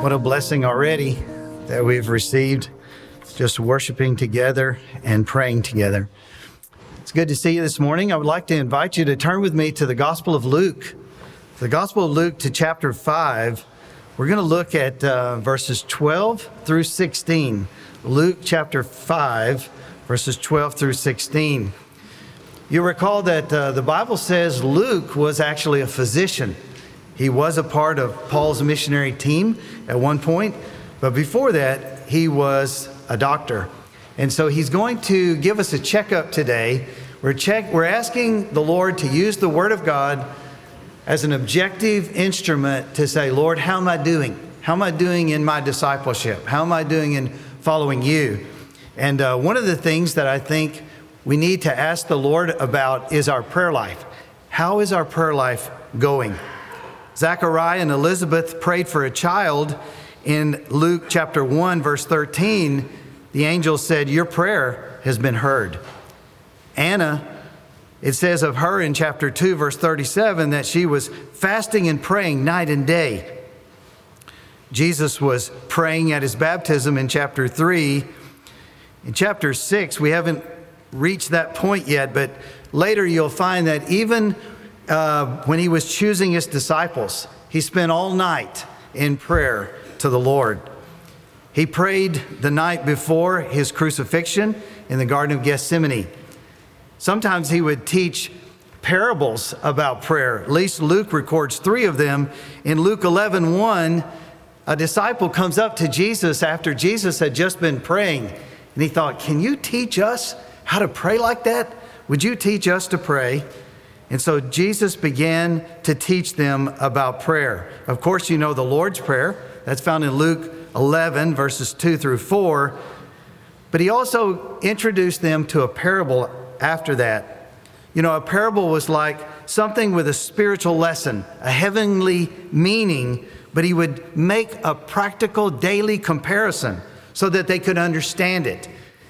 What a blessing already that we've received just worshiping together and praying together. It's good to see you this morning. I would like to invite you to turn with me to the Gospel of Luke, the Gospel of Luke to chapter 5. We're going to look at uh, verses 12 through 16. Luke chapter 5, verses 12 through 16. You recall that uh, the Bible says Luke was actually a physician. He was a part of Paul's missionary team at one point, but before that, he was a doctor. And so he's going to give us a checkup today. We're, check, we're asking the Lord to use the Word of God as an objective instrument to say, Lord, how am I doing? How am I doing in my discipleship? How am I doing in following you? And uh, one of the things that I think we need to ask the Lord about is our prayer life. How is our prayer life going? Zachariah and Elizabeth prayed for a child. In Luke chapter 1, verse 13, the angel said, Your prayer has been heard. Anna, it says of her in chapter 2, verse 37, that she was fasting and praying night and day. Jesus was praying at his baptism in chapter 3. In chapter 6, we haven't reached that point yet, but later you'll find that even uh, when he was choosing his disciples, he spent all night in prayer to the Lord. He prayed the night before his crucifixion in the Garden of Gethsemane. Sometimes he would teach parables about prayer. At least Luke records three of them. In Luke 11 1, a disciple comes up to Jesus after Jesus had just been praying, and he thought, Can you teach us how to pray like that? Would you teach us to pray? And so Jesus began to teach them about prayer. Of course, you know the Lord's Prayer. That's found in Luke 11, verses 2 through 4. But he also introduced them to a parable after that. You know, a parable was like something with a spiritual lesson, a heavenly meaning, but he would make a practical daily comparison so that they could understand it.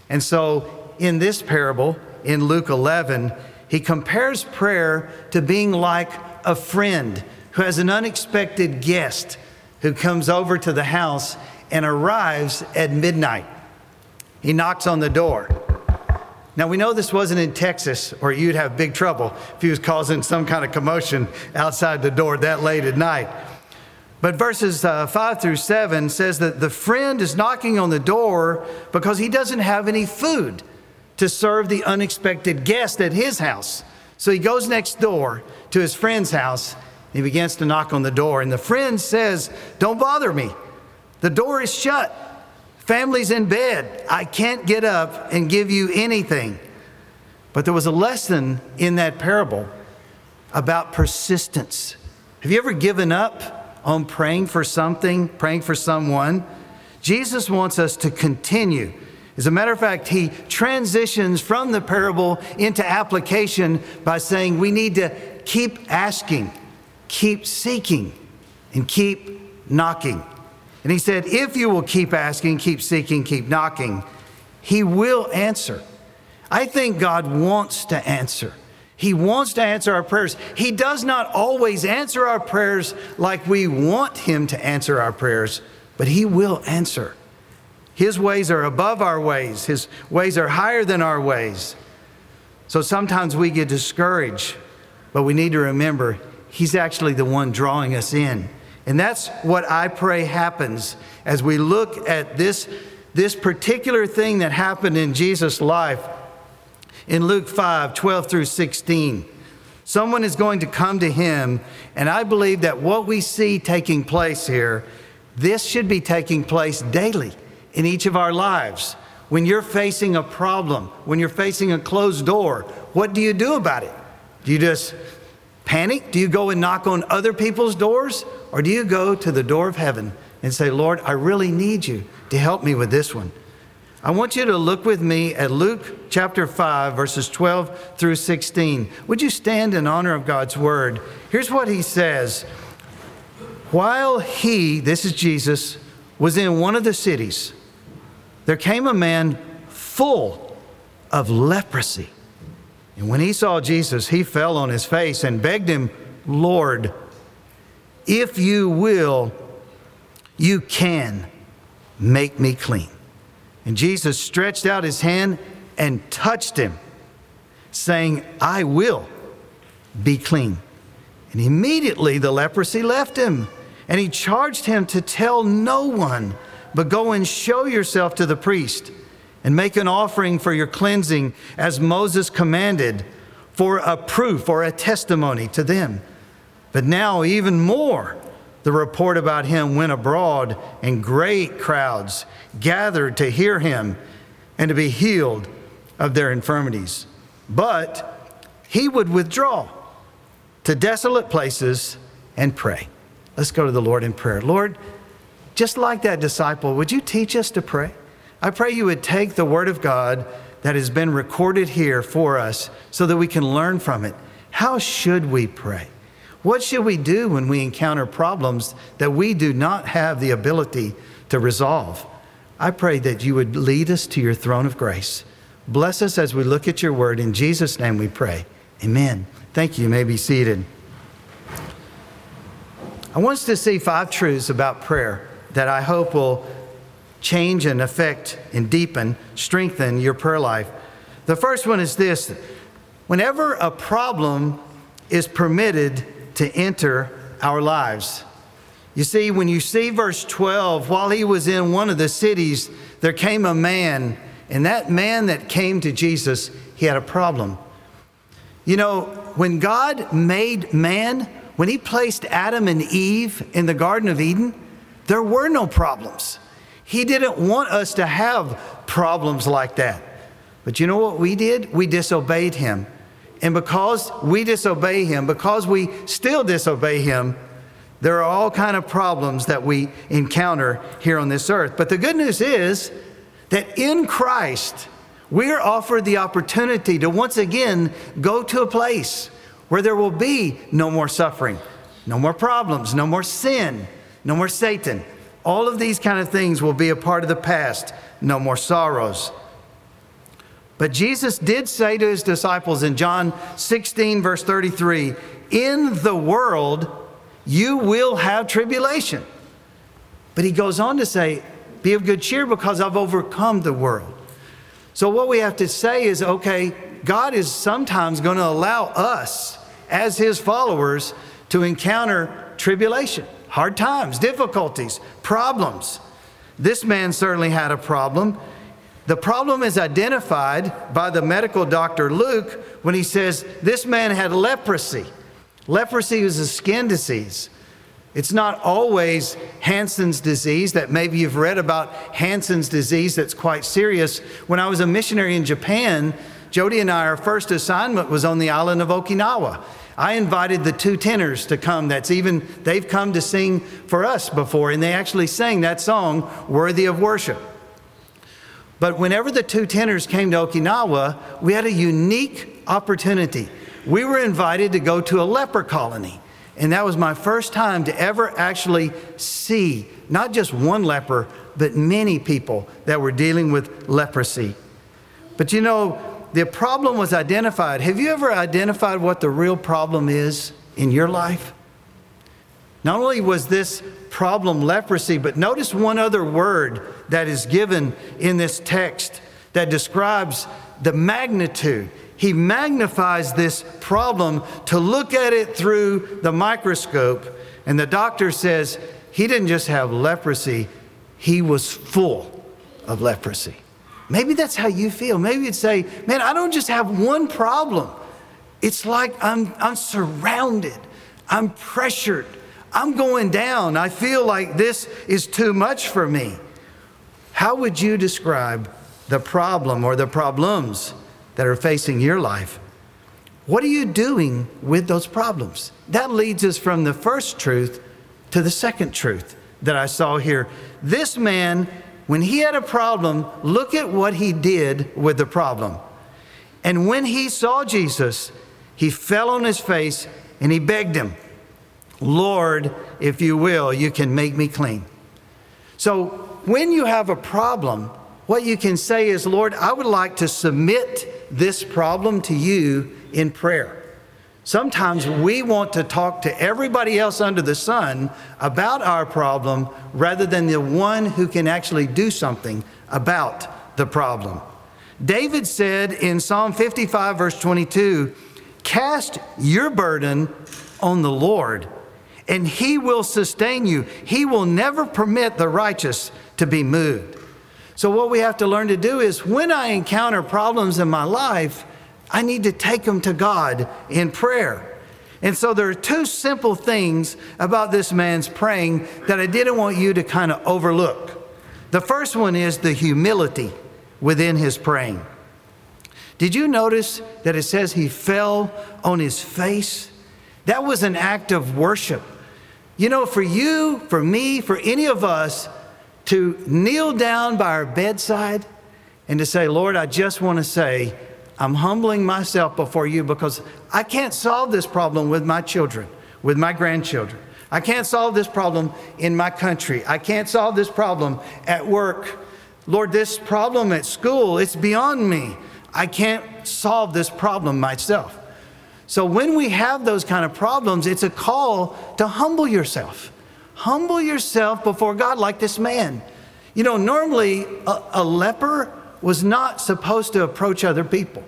And so in this parable, in Luke 11, he compares prayer to being like a friend who has an unexpected guest who comes over to the house and arrives at midnight. He knocks on the door. Now, we know this wasn't in Texas, or you'd have big trouble if he was causing some kind of commotion outside the door that late at night. But verses uh, 5 through 7 says that the friend is knocking on the door because he doesn't have any food to serve the unexpected guest at his house. So he goes next door to his friend's house. He begins to knock on the door, and the friend says, Don't bother me. The door is shut. Family's in bed. I can't get up and give you anything. But there was a lesson in that parable about persistence. Have you ever given up on praying for something, praying for someone? Jesus wants us to continue as a matter of fact, he transitions from the parable into application by saying we need to keep asking, keep seeking, and keep knocking. And he said, if you will keep asking, keep seeking, keep knocking, he will answer. I think God wants to answer. He wants to answer our prayers. He does not always answer our prayers like we want Him to answer our prayers, but He will answer. His ways are above our ways, His ways are higher than our ways. So sometimes we get discouraged, but we need to remember He's actually the one drawing us in. And that's what I pray happens as we look at this, this particular thing that happened in Jesus' life in Luke 5 12 through 16. Someone is going to come to him, and I believe that what we see taking place here, this should be taking place daily in each of our lives. When you're facing a problem, when you're facing a closed door, what do you do about it? Do you just panic? Do you go and knock on other people's doors? Or do you go to the door of heaven and say, Lord, I really need you to help me with this one? I want you to look with me at Luke chapter 5, verses 12 through 16. Would you stand in honor of God's word? Here's what he says While he, this is Jesus, was in one of the cities, there came a man full of leprosy. And when he saw Jesus, he fell on his face and begged him, Lord, if you will, You can make me clean. And Jesus stretched out his hand and touched him, saying, I will be clean. And immediately the leprosy left him, and he charged him to tell no one, but go and show yourself to the priest and make an offering for your cleansing as Moses commanded for a proof or a testimony to them. But now, even more, the report about him went abroad, and great crowds gathered to hear him and to be healed of their infirmities. But he would withdraw to desolate places and pray. Let's go to the Lord in prayer. Lord, just like that disciple, would you teach us to pray? I pray you would take the word of God that has been recorded here for us so that we can learn from it. How should we pray? What should we do when we encounter problems that we do not have the ability to resolve? I pray that you would lead us to your throne of grace. Bless us as we look at your word. In Jesus' name we pray. Amen. Thank you. You may be seated. I want us to see five truths about prayer that I hope will change and affect and deepen, strengthen your prayer life. The first one is this whenever a problem is permitted to enter our lives. You see, when you see verse 12, while he was in one of the cities, there came a man, and that man that came to Jesus, he had a problem. You know, when God made man, when he placed Adam and Eve in the Garden of Eden, there were no problems. He didn't want us to have problems like that. But you know what we did? We disobeyed him. And because we disobey him, because we still disobey him, there are all kind of problems that we encounter here on this earth. But the good news is that in Christ, we are offered the opportunity to once again go to a place where there will be no more suffering, no more problems, no more sin, no more Satan, all of these kind of things will be a part of the past. No more sorrows. But Jesus did say to his disciples in John 16, verse 33, In the world you will have tribulation. But he goes on to say, Be of good cheer because I've overcome the world. So what we have to say is okay, God is sometimes going to allow us as his followers to encounter tribulation hard times, difficulties, problems. This man certainly had a problem. The problem is identified by the medical doctor Luke when he says this man had leprosy. Leprosy is a skin disease. It's not always Hansen's disease that maybe you've read about Hansen's disease that's quite serious. When I was a missionary in Japan, Jody and I, our first assignment was on the island of Okinawa. I invited the two tenors to come. That's even, they've come to sing for us before, and they actually sang that song, Worthy of Worship. But whenever the two tenors came to Okinawa, we had a unique opportunity. We were invited to go to a leper colony. And that was my first time to ever actually see not just one leper, but many people that were dealing with leprosy. But you know, the problem was identified. Have you ever identified what the real problem is in your life? Not only was this problem leprosy, but notice one other word that is given in this text that describes the magnitude. He magnifies this problem to look at it through the microscope, and the doctor says he didn't just have leprosy, he was full of leprosy. Maybe that's how you feel. Maybe you'd say, man, I don't just have one problem. It's like I'm, I'm surrounded, I'm pressured, I'm going down. I feel like this is too much for me. How would you describe the problem or the problems that are facing your life? What are you doing with those problems? That leads us from the first truth to the second truth that I saw here. This man when he had a problem, look at what he did with the problem. And when he saw Jesus, he fell on his face and he begged him, Lord, if you will, you can make me clean. So when you have a problem, what you can say is, Lord, I would like to submit this problem to you in prayer. Sometimes we want to talk to everybody else under the sun about our problem rather than the one who can actually do something about the problem. David said in Psalm 55, verse 22, Cast your burden on the Lord, and he will sustain you. He will never permit the righteous to be moved. So, what we have to learn to do is when I encounter problems in my life, I need to take them to God in prayer. And so there are two simple things about this man's praying that I didn't want you to kind of overlook. The first one is the humility within his praying. Did you notice that it says he fell on his face? That was an act of worship. You know, for you, for me, for any of us to kneel down by our bedside and to say, Lord, I just want to say, I'm humbling myself before you because I can't solve this problem with my children, with my grandchildren. I can't solve this problem in my country. I can't solve this problem at work. Lord, this problem at school, it's beyond me. I can't solve this problem myself. So when we have those kind of problems, it's a call to humble yourself. Humble yourself before God like this man. You know, normally a, a leper was not supposed to approach other people.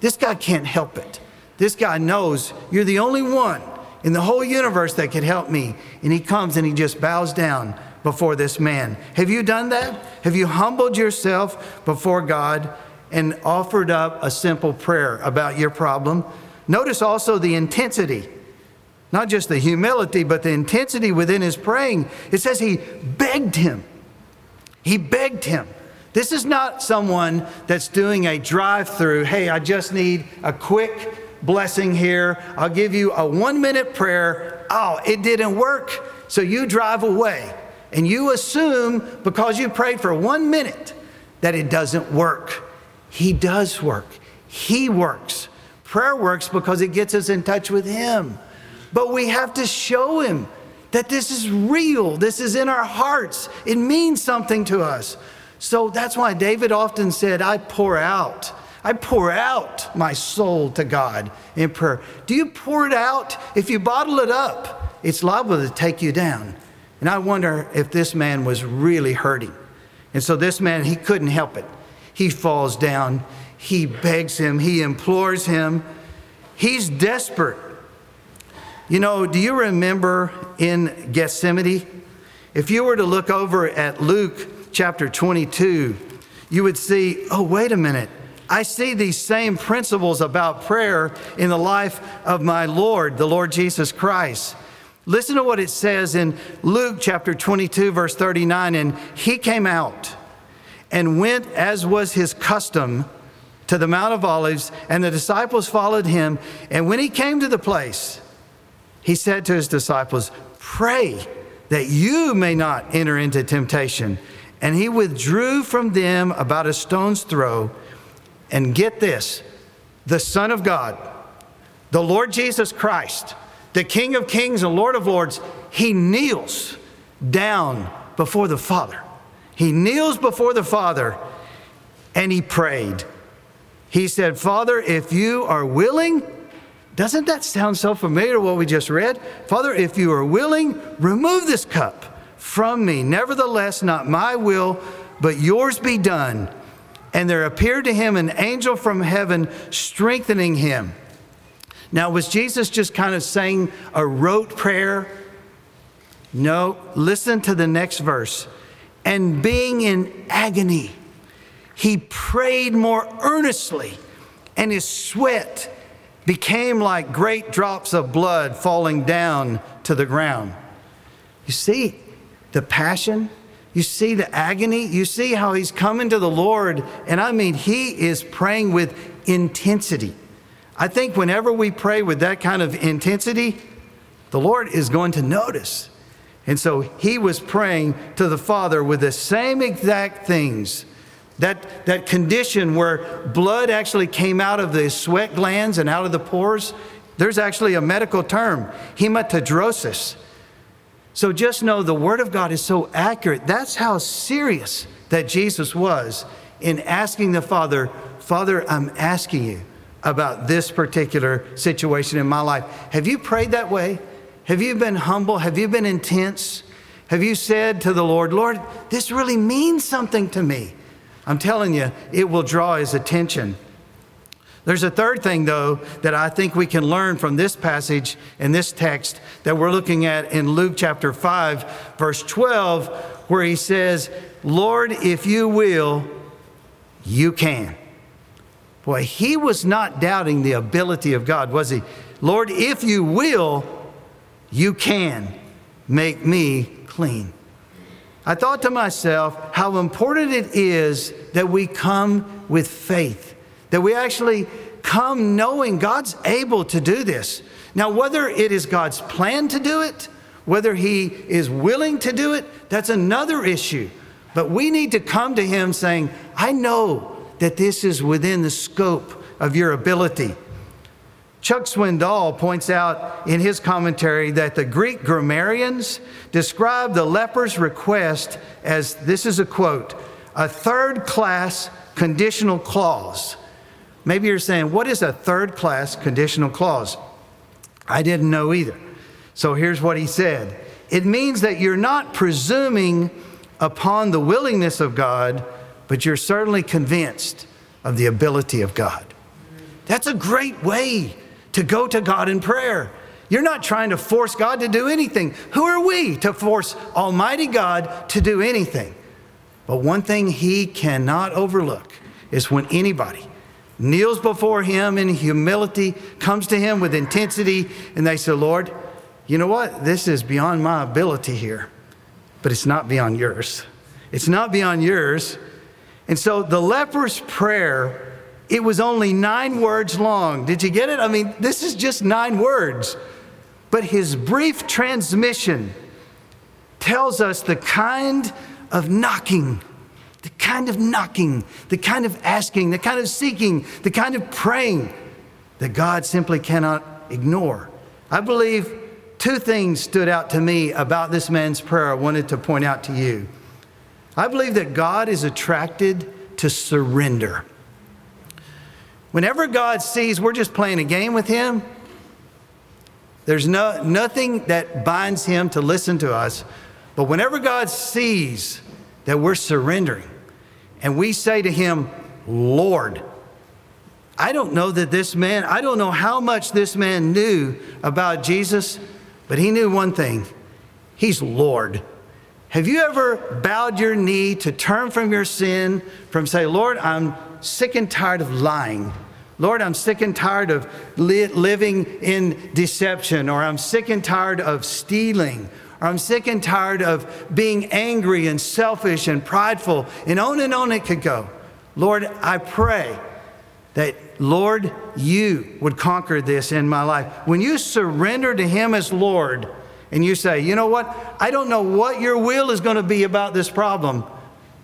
This guy can't help it. This guy knows you're the only one in the whole universe that can help me. And he comes and he just bows down before this man. Have you done that? Have you humbled yourself before God and offered up a simple prayer about your problem? Notice also the intensity, not just the humility, but the intensity within his praying. It says he begged him. He begged him. This is not someone that's doing a drive through. Hey, I just need a quick blessing here. I'll give you a one minute prayer. Oh, it didn't work. So you drive away and you assume because you prayed for one minute that it doesn't work. He does work, He works. Prayer works because it gets us in touch with Him. But we have to show Him that this is real, this is in our hearts, it means something to us. So that's why David often said, I pour out. I pour out my soul to God in prayer. Do you pour it out? If you bottle it up, it's liable to take you down. And I wonder if this man was really hurting. And so this man, he couldn't help it. He falls down, he begs him, he implores him. He's desperate. You know, do you remember in Gethsemane? If you were to look over at Luke chapter 22, you would see, oh, wait a minute. I see these same principles about prayer in the life of my Lord, the Lord Jesus Christ. Listen to what it says in Luke chapter 22, verse 39. And he came out and went, as was his custom, to the Mount of Olives, and the disciples followed him. And when he came to the place, he said to his disciples, Pray that you may not enter into temptation. And he withdrew from them about a stone's throw. And get this the Son of God, the Lord Jesus Christ, the King of kings and Lord of lords, he kneels down before the Father. He kneels before the Father and he prayed. He said, Father, if you are willing, doesn't that sound so familiar what we just read? Father, if you are willing, remove this cup from me. Nevertheless, not my will, but yours be done. And there appeared to him an angel from heaven strengthening him. Now, was Jesus just kind of saying a rote prayer? No, listen to the next verse. And being in agony, he prayed more earnestly, and his sweat became like great drops of blood falling down to the ground. You see, the passion, you see the agony, you see how he's coming to the Lord. And I mean, he is praying with intensity. I think whenever we pray with that kind of intensity, the Lord is going to notice. And so he was praying to the Father with the same exact things. That, that condition where blood actually came out of the sweat glands and out of the pores, there's actually a medical term, hematidrosis. So just know the Word of God is so accurate. That's how serious that Jesus was in asking the Father, Father, I'm asking you, about this particular situation in my life. Have you prayed that way? Have you been humble? Have you been intense? Have you said to the Lord, Lord, this really means something to me? I'm telling you, it will draw his attention. There's a third thing, though, that I think we can learn from this passage and this text that we're looking at in Luke chapter 5, verse 12, where he says, Lord, if you will, you can. Boy, he was not doubting the ability of God, was he? Lord, if you will, you can make me clean. I thought to myself how important it is that we come with faith, that we actually come knowing God's able to do this. Now, whether it is God's plan to do it, whether He is willing to do it, that's another issue. But we need to come to Him saying, I know that this is within the scope of your ability. Chuck Swindoll points out in his commentary that the Greek grammarians describe the leper's request as this is a quote, a third class conditional clause. Maybe you're saying, what is a third class conditional clause? I didn't know either. So here's what he said it means that you're not presuming upon the willingness of God but you're certainly convinced of the ability of God. That's a great way to go to God in prayer. You're not trying to force God to do anything. Who are we to force Almighty God to do anything? But one thing He cannot overlook is when anybody kneels before Him in humility, comes to Him with intensity, and they say, Lord, you know what? This is beyond my ability here, but it's not beyond yours. It's not beyond yours. And so the leper's prayer, it was only nine words long. Did you get it? I mean, this is just nine words. But his brief transmission tells us the kind of knocking, the kind of knocking, the kind of asking, the kind of seeking, the kind of praying that God simply cannot ignore. I believe two things stood out to me about this man's prayer I wanted to point out to you. I believe that God is attracted to surrender. Whenever God sees we're just playing a game with Him, there's no, nothing that binds Him to listen to us. But whenever God sees that we're surrendering and we say to Him, Lord, I don't know that this man, I don't know how much this man knew about Jesus, but he knew one thing He's Lord. Have you ever bowed your knee to turn from your sin, from say, Lord, I'm sick and tired of lying. Lord, I'm sick and tired of li- living in deception, or I'm sick and tired of stealing, I'm sick and tired of being angry and selfish and prideful, and on and on it could go. Lord, I pray that, Lord, you would conquer this in my life. When you surrender to Him as Lord, and you say, you know what? I don't know what your will is going to be about this problem,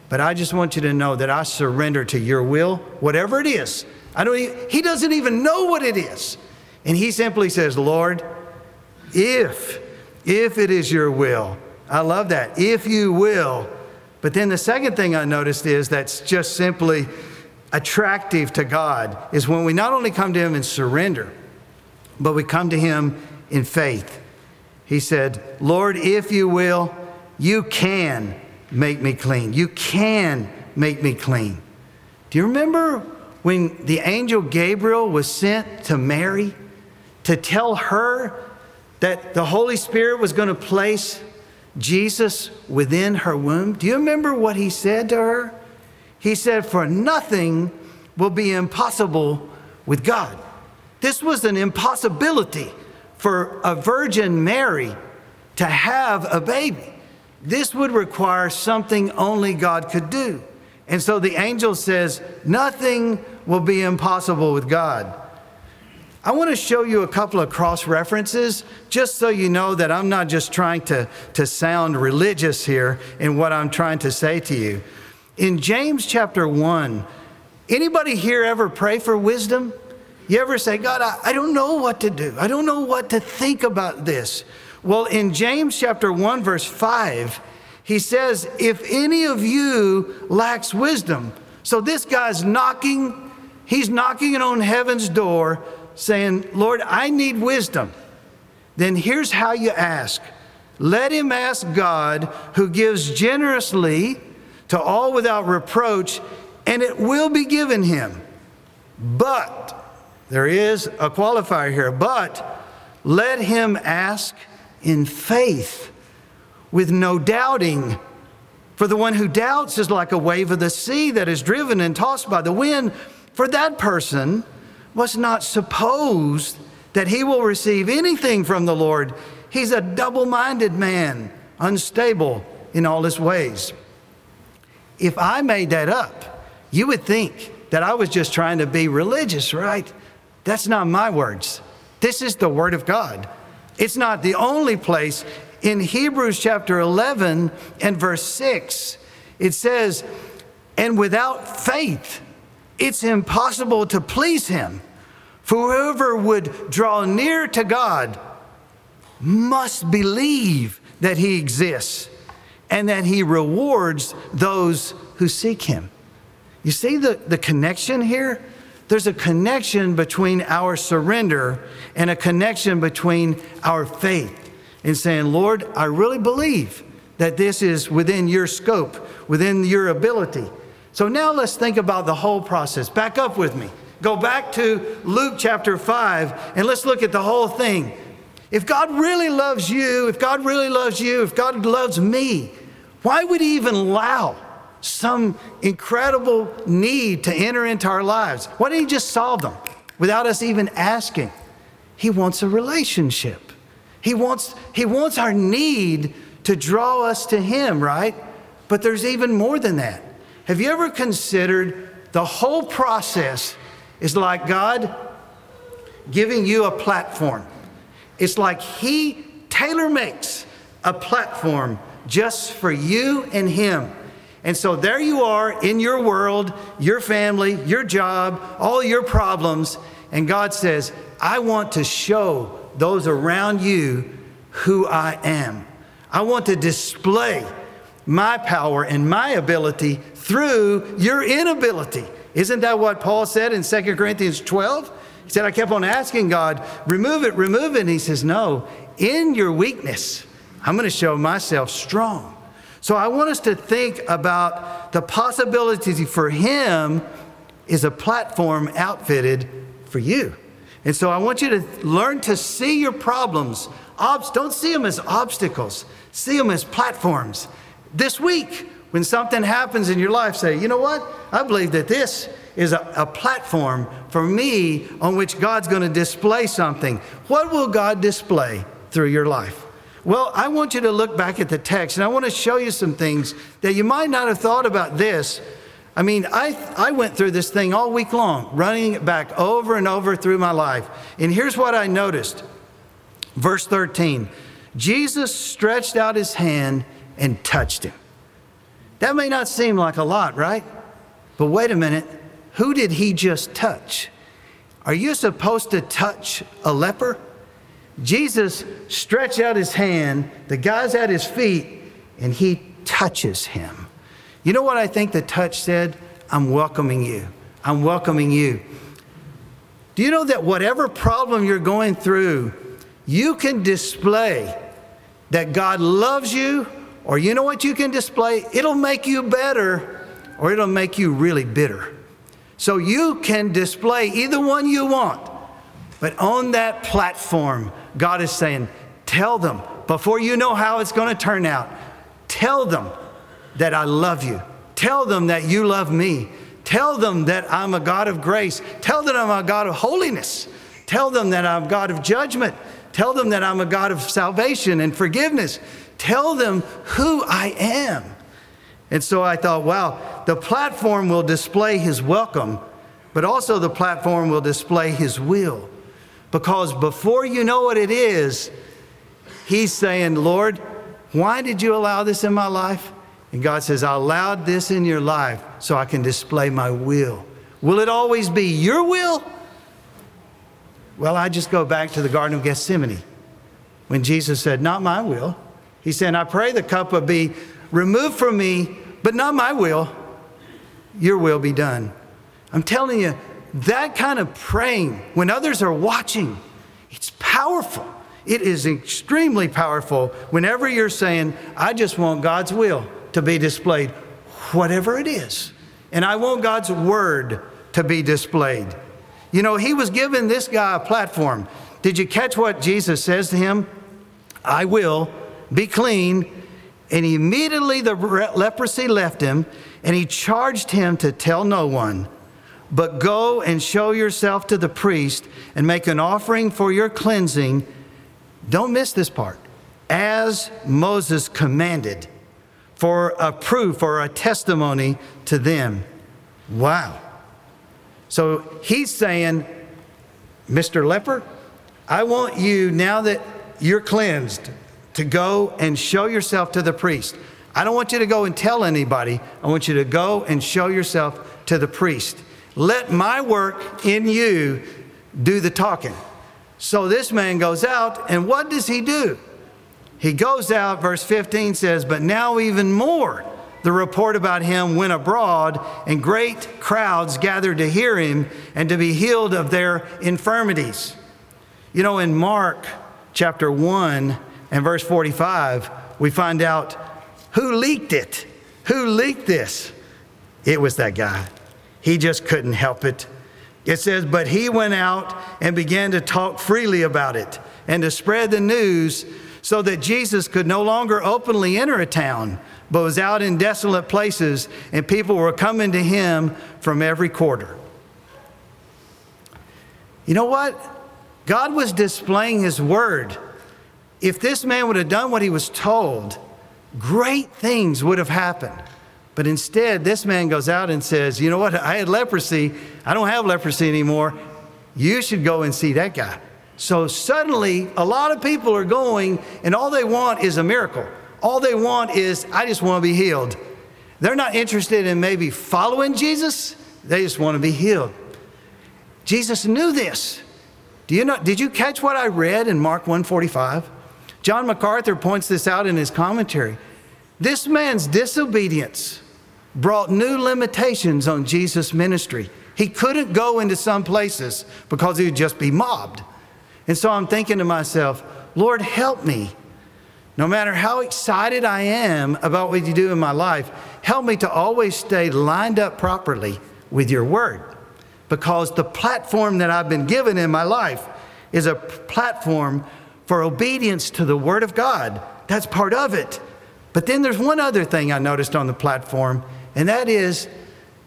but I just want you to know that I surrender to your will, whatever it is. I don't even, he doesn't even know what it is. And he simply says, Lord, if, if it is your will, I love that, if you will. But then the second thing I noticed is that's just simply attractive to God is when we not only come to him in surrender, but we come to him in faith. He said, Lord, if you will, you can make me clean. You can make me clean. Do you remember when the angel Gabriel was sent to Mary to tell her that the Holy Spirit was going to place Jesus within her womb? Do you remember what he said to her? He said, For nothing will be impossible with God. This was an impossibility for a Virgin Mary to have a baby. This would require something only God could do. And so the angel says, Nothing will be impossible with God. I want to show you a couple of cross references just so you know that I'm not just trying to, to sound religious here in what I'm trying to say to you. In James chapter 1, anybody here ever pray for wisdom? You ever say, God, I, I don't know what to do. I don't know what to think about this. Well, in James chapter 1, verse 5, he says, If any of you lacks wisdom, so this guy's knocking he's knocking on heaven's door saying, Lord, I need wisdom, then here's how you ask. Let him ask God, who gives generously to all without reproach, and it will be given him. But, there is a qualifier here, but let him ask in faith with no doubting. For the one who doubts is like a wave of the sea that is driven and tossed by the wind. For that person must not suppose that he will receive anything from the Lord. He's a double minded man, unstable in all his ways. If I made that up, you would think that I was just trying to be religious, right? That's not my words. This is the Word of God. It's not the only place. In Hebrews chapter 11 and verse 6, it says, And without faith, it's impossible to please Him. For whoever would draw near to God must believe that He exists and that He rewards those who seek Him. You see the, the connection here? There's a connection between our surrender and a connection between our faith in saying, Lord, I really believe that this is within your scope, within your ability. So now let's think about the whole process. Back up with me. Go back to Luke chapter 5 and let's look at the whole thing. If God really loves you, if God really loves you, if God loves me, why would He even allow some incredible need to enter into our lives? Why didn't He just solve them without us even asking? He wants a relationship. He wants, he wants our need to draw us to Him, right? But there's even more than that. Have you ever considered the whole process is like God giving you a platform? It's like He tailor makes a platform just for you and Him. And so there you are in your world, your family, your job, all your problems. And God says, I want to show those around you who I am. I want to display my power and my ability through your inability. Isn't that what Paul said in 2 Corinthians 12? He said, I kept on asking God, remove it, remove it. And he says, No, in your weakness, I'm going to show myself strong. So I want us to think about the possibility for him is a platform outfitted for you. And so I want you to learn to see your problems. Don't see them as obstacles, see them as platforms. This week, when something happens in your life, say, you know what? I believe that this is a, a platform for me on which God's going to display something. What will God display through your life? Well, I want you to look back at the text and I want to show you some things that you might not have thought about this I mean, I, I went through this thing all week long, running it back over and over through my life. And here's what I noticed verse 13 Jesus stretched out his hand and touched him. That may not seem like a lot, right? But wait a minute. Who did he just touch? Are you supposed to touch a leper? Jesus stretched out his hand, the guy's at his feet, and he touches him. You know what I think the touch said? I'm welcoming you. I'm welcoming you. Do you know that whatever problem you're going through, you can display that God loves you, or you know what you can display? It'll make you better, or it'll make you really bitter. So you can display either one you want. But on that platform, God is saying, tell them before you know how it's going to turn out, tell them that I love you. Tell them that you love me. Tell them that I'm a God of grace. Tell them I'm a God of holiness. Tell them that I'm a God of judgment. Tell them that I'm a God of salvation and forgiveness. Tell them who I am. And so I thought, wow, the platform will display his welcome, but also the platform will display his will. Because before you know what it is, he's saying, Lord, why did you allow this in my life? And God says, I allowed this in your life so I can display my will. Will it always be your will? Well, I just go back to the Garden of Gethsemane when Jesus said, Not my will. He said, I pray the cup will be removed from me, but not my will. Your will be done. I'm telling you, that kind of praying when others are watching, it's powerful. It is extremely powerful whenever you're saying, I just want God's will to be displayed, whatever it is. And I want God's word to be displayed. You know, he was giving this guy a platform. Did you catch what Jesus says to him? I will be clean. And immediately the leprosy left him, and he charged him to tell no one, but go and show yourself to the priest and make an offering for your cleansing. Don't miss this part. As Moses commanded, for a proof or a testimony to them. Wow. So he's saying, Mr. Leper, I want you, now that you're cleansed, to go and show yourself to the priest. I don't want you to go and tell anybody. I want you to go and show yourself to the priest. Let my work in you do the talking. So this man goes out, and what does he do? He goes out, verse 15 says, But now even more the report about him went abroad, and great crowds gathered to hear him and to be healed of their infirmities. You know, in Mark chapter 1 and verse 45, we find out who leaked it. Who leaked this? It was that guy. He just couldn't help it. It says, But he went out and began to talk freely about it and to spread the news so that Jesus could no longer openly enter a town but was out in desolate places, and people were coming to him from every quarter. You know what? God was displaying his word. If this man would have done what he was told, great things would have happened. But instead, this man goes out and says, You know what? I had leprosy. I don't have leprosy anymore. You should go and see that guy. So suddenly, a lot of people are going, and all they want is a miracle. All they want is, I just want to be healed. They're not interested in maybe following Jesus, they just want to be healed. Jesus knew this. Do you know, did you catch what I read in Mark 145? John MacArthur points this out in his commentary. This man's disobedience brought new limitations on Jesus' ministry. He couldn't go into some places because he would just be mobbed. And so I'm thinking to myself, Lord, help me no matter how excited I am about what you do in my life, help me to always stay lined up properly with your word. Because the platform that I've been given in my life is a platform for obedience to the word of God. That's part of it. But then there's one other thing I noticed on the platform, and that is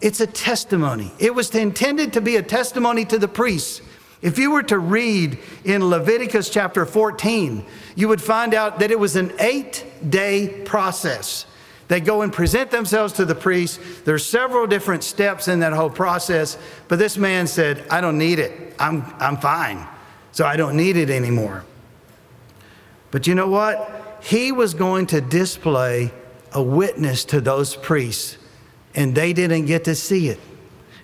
it's a testimony. It was intended to be a testimony to the priests. If you were to read in Leviticus chapter 14, you would find out that it was an eight day process. They go and present themselves to the priest. There's several different steps in that whole process, but this man said, I don't need it. I'm, I'm fine. So I don't need it anymore. But you know what? He was going to display a witness to those priests, and they didn't get to see it.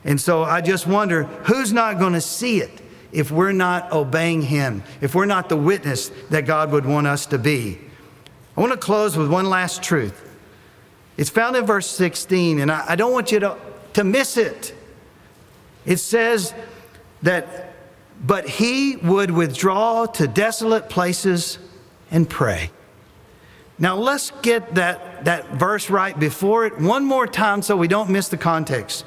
And so I just wonder who's not going to see it? if we're not obeying Him, if we're not the witness that God would want us to be. I want to close with one last truth. It's found in verse 16, and I, don't want you to, to miss it. It says that, but he would withdraw to desolate places and pray. Now let's get that, that verse right before it one more time so we don't miss the context.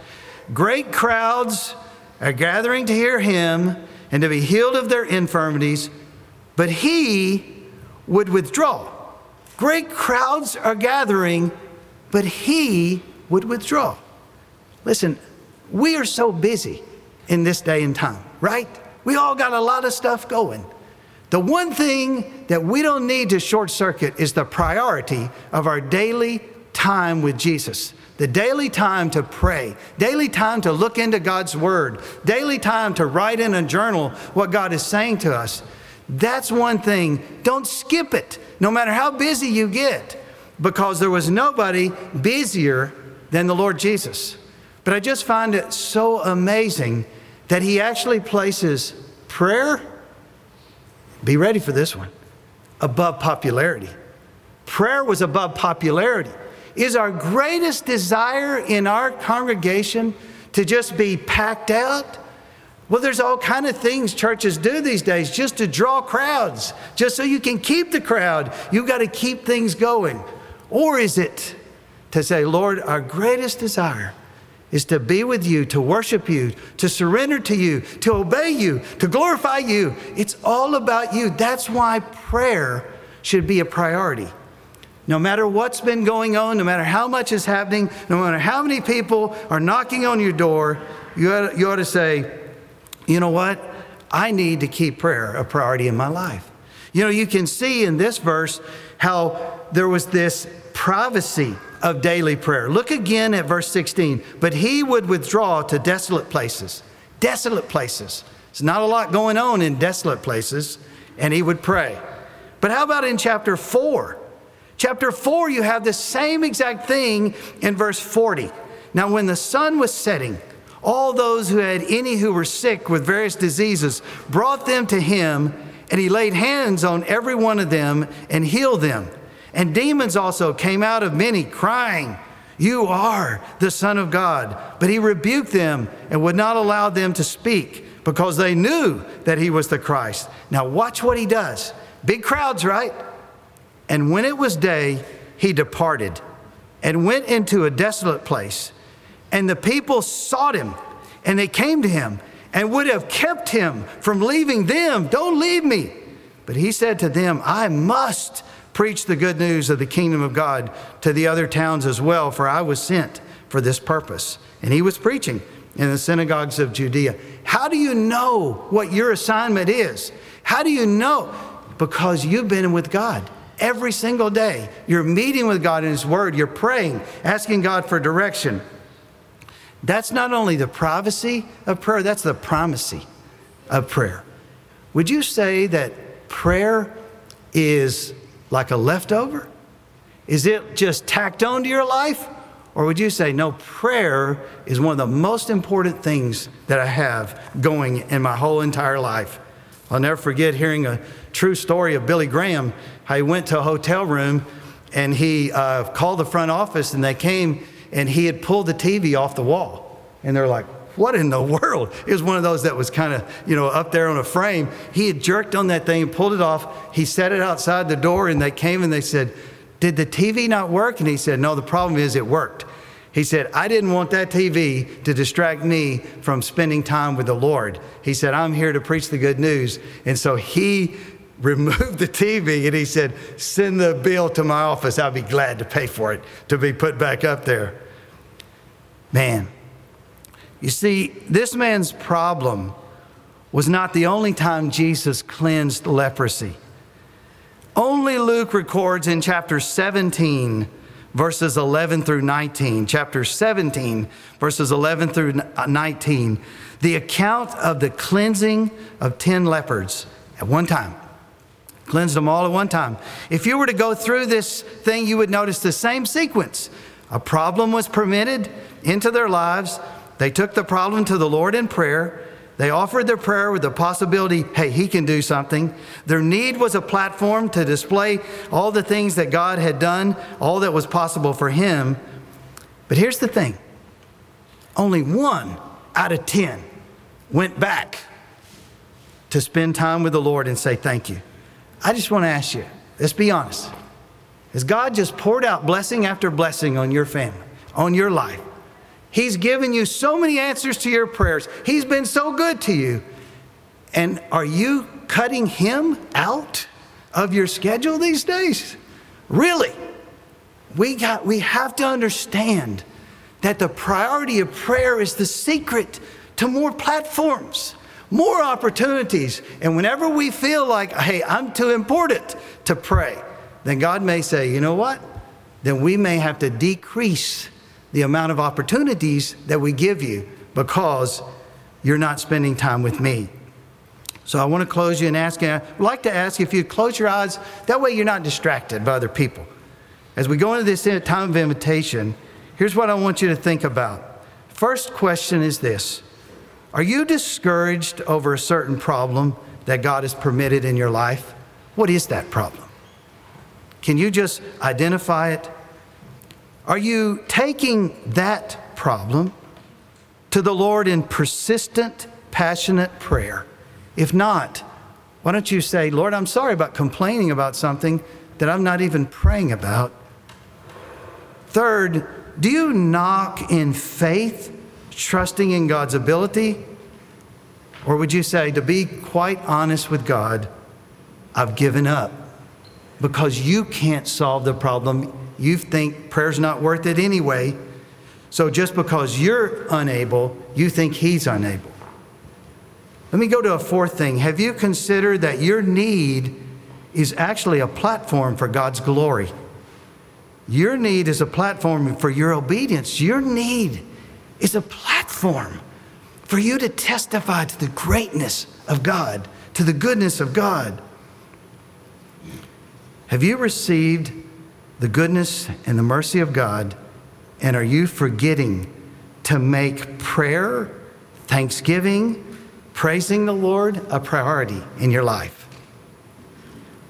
Great crowds are gathering to hear him and to be healed of their infirmities, but he would withdraw. Great crowds are gathering, but he would withdraw. Listen, we are so busy in this day and time, right? We all got a lot of stuff going. The one thing that we don't need to short circuit is the priority of our daily time with Jesus the daily time to pray, daily time to look into God's Word, daily time to write in a journal what God is saying to us. That's one thing. Don't skip it, no matter how busy you get, because there was nobody busier than the Lord Jesus. But I just find it so amazing that He actually places prayer, be ready for this one, above popularity. Prayer was above popularity. Is our greatest desire in our congregation to just be packed out? Well, there's all kind of things churches do these days just to draw crowds, just so you can keep the crowd. You've got to keep things going. Or is it to say, Lord, our greatest desire is to be with you, to worship you, to surrender to you, to obey you, to glorify you. It's all about you. That's why prayer should be a priority. No matter what's been going on, no matter how much is happening, no matter how many people are knocking on your door, you ought, you ought to say, you know what? I need to keep prayer a priority in my life. You know, you can see in this verse how there was this privacy of daily prayer. Look again at verse 16. But he would withdraw to desolate places. Desolate places. There's not a lot going on in desolate places, and he would pray. But how about in chapter 4? Chapter 4, you have the same exact thing in verse 40. Now, when the sun was setting, all those who had any who were sick with various diseases brought them to him, and he laid hands on every one of them and healed them. And demons also came out of many, crying, You are the Son of God. But he rebuked them and would not allow them to speak because they knew that he was the Christ. Now, watch what he does. Big crowds, right? And when it was day, he departed and went into a desolate place. And the people sought him, and they came to him and would have kept him from leaving them. Don't leave me. But he said to them, I must preach the good news of the kingdom of God to the other towns as well, for I was sent for this purpose. And he was preaching in the synagogues of Judea. How do you know what your assignment is? How do you know? Because you've been with God every single day. You're meeting with God in His Word, you're praying, asking God for direction. That's not only the privacy of prayer, that's the primacy of prayer. Would you say that prayer is like a leftover? Is it just tacked on to your life? Or would you say, no, prayer is one of the most important things that I have going in my whole entire life? I'll never forget hearing a true story of Billy Graham, how he went to a hotel room and he uh, called the front office and they came and he had pulled the TV off the wall. And they're like, what in the world? It was one of those that was kind of, you know, up there on a frame. He had jerked on that thing, and pulled it off. He set it outside the door and they came and they said, Did the TV not work? And he said, No, the problem is it worked. He said, I didn't want that TV to distract me from spending time with the Lord. He said, I'm here to preach the good news. And so he removed the TV and he said, Send the bill to my office. I'll be glad to pay for it to be put back up there. Man, you see, this man's problem was not the only time Jesus cleansed leprosy. Only Luke records in chapter 17 verses 11 through 19, chapter 17, verses 11 through uh, 19, the account of the cleansing of 10 leopards at one time. Cleansed them all at one time. If you were to go through this thing, you would notice the same sequence. A problem was permitted into their lives. They took the problem to the Lord in prayer. They offered their prayer with the possibility, hey, he can do something. Their need was a platform to display all the things that God had done, all that was possible for him. But here's the thing only one out of 10 went back to spend time with the Lord and say thank you. I just want to ask you, let's be honest. Has God just poured out blessing after blessing on your family, on your life? He's given you so many answers to your prayers. He's been so good to you. And are you cutting him out of your schedule these days? Really? We, got, we have to understand that the priority of prayer is the secret to more platforms, more opportunities. And whenever we feel like, hey, I'm too important to pray, then God may say, you know what? Then we may have to decrease the amount of opportunities that we give you because you're not spending time with me. So I want to close you and ask I'd like to ask if you close your eyes, that way you're not distracted by other people. As we go into this time of invitation, here's what I want you to think about. First question is this Are you discouraged over a certain problem that God has permitted in your life? What is that problem? Can you just identify it? Are you taking that problem to the Lord in persistent, passionate prayer? If not, why don't you say, Lord, I'm sorry about complaining about something that I'm not even praying about? Third, do you knock in faith, trusting in God's ability? Or would you say, to be quite honest with God, I've given up because you can't solve the problem. You think prayer's not worth it anyway. So just because you're unable, you think He's unable. Let me go to a fourth thing. Have you considered that your need is actually a platform for God's glory? Your need is a platform for your obedience. Your need is a platform for you to testify to the greatness of God, to the goodness of God. Have you received the goodness and the mercy of God, and are you forgetting to make prayer, thanksgiving, praising the Lord a priority in your life?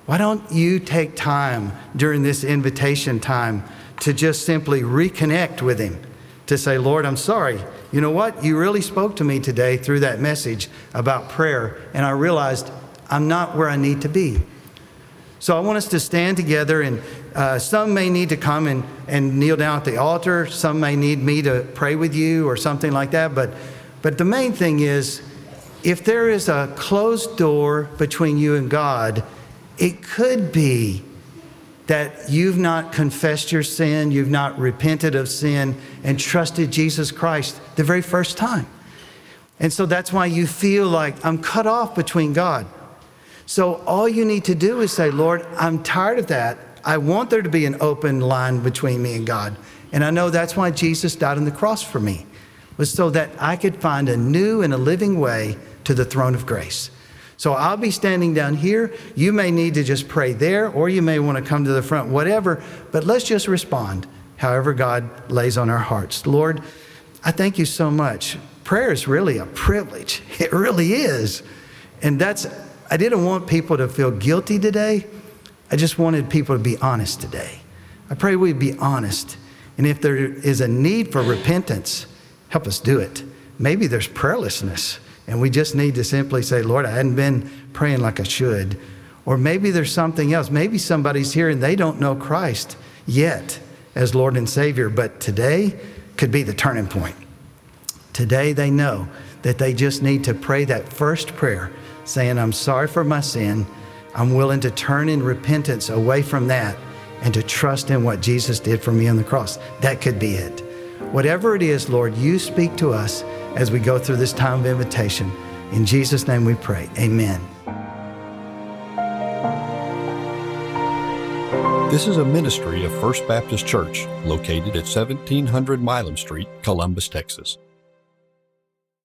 Why don't you take time during this invitation time to just simply reconnect with Him? To say, Lord, I'm sorry. You know what? You really spoke to me today through that message about prayer, and I realized I'm not where I need to be. So I want us to stand together, and uh, some may need to come and, and kneel down at the altar. Some may need me to pray with you or something like that. But, but the main thing is if there is a closed door between you and God, it could be that you've not confessed your sin, you've not repented of sin, and trusted Jesus Christ the very first time. And so that's why you feel like I'm cut off between God. So all you need to do is say, Lord, I'm tired of that. I want there to be an open line between me and God. And I know that's why Jesus died on the cross for me, was so that I could find a new and a living way to the throne of grace. So I'll be standing down here. You may need to just pray there, or you may want to come to the front, whatever. But let's just respond however God lays on our hearts. Lord, I thank you so much. Prayer is really a privilege. It really is. And that's, I didn't want people to feel guilty today. I just wanted people to be honest today. I pray we'd be honest. And if there is a need for repentance, help us do it. Maybe there's prayerlessness. And we just need to simply say, Lord, I hadn't been praying like I should. Or maybe there's something else. Maybe somebody's here and they don't know Christ yet as Lord and Savior, but today could be the turning point. Today they know that they just need to pray that first prayer saying, I'm sorry for my sin. I'm willing to turn in repentance away from that and to trust in what Jesus did for me on the cross. That could be it. Whatever it is, Lord, you speak to us as we go through this time of invitation. In Jesus' name we pray. Amen. This is a ministry of First Baptist Church located at 1700 Milam Street, Columbus, Texas.